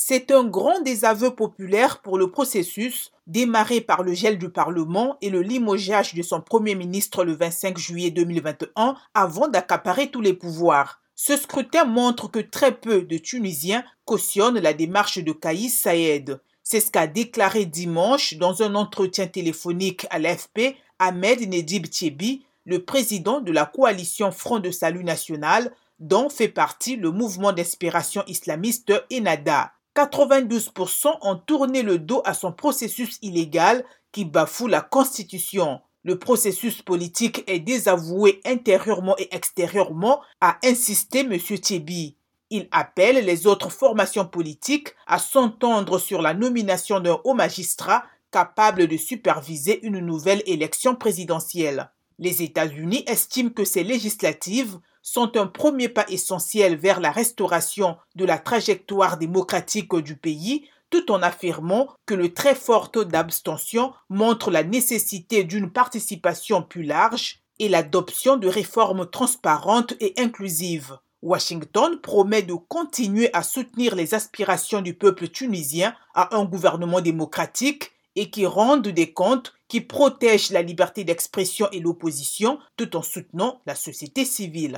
C'est un grand désaveu populaire pour le processus démarré par le gel du Parlement et le limogeage de son Premier ministre le 25 juillet 2021 avant d'accaparer tous les pouvoirs. Ce scrutin montre que très peu de Tunisiens cautionnent la démarche de Kaïs Saïed. C'est ce qu'a déclaré dimanche dans un entretien téléphonique à l'AFP Ahmed Nedib Tchebi, le président de la coalition Front de Salut National, dont fait partie le mouvement d'inspiration islamiste Enada. 92% ont tourné le dos à son processus illégal qui bafoue la Constitution. Le processus politique est désavoué intérieurement et extérieurement, a insisté M. Tchebi. Il appelle les autres formations politiques à s'entendre sur la nomination d'un haut magistrat capable de superviser une nouvelle élection présidentielle. Les États-Unis estiment que ces législatives sont un premier pas essentiel vers la restauration de la trajectoire démocratique du pays, tout en affirmant que le très fort taux d'abstention montre la nécessité d'une participation plus large et l'adoption de réformes transparentes et inclusives. Washington promet de continuer à soutenir les aspirations du peuple tunisien à un gouvernement démocratique et qui rende des comptes, qui protège la liberté d'expression et l'opposition tout en soutenant la société civile.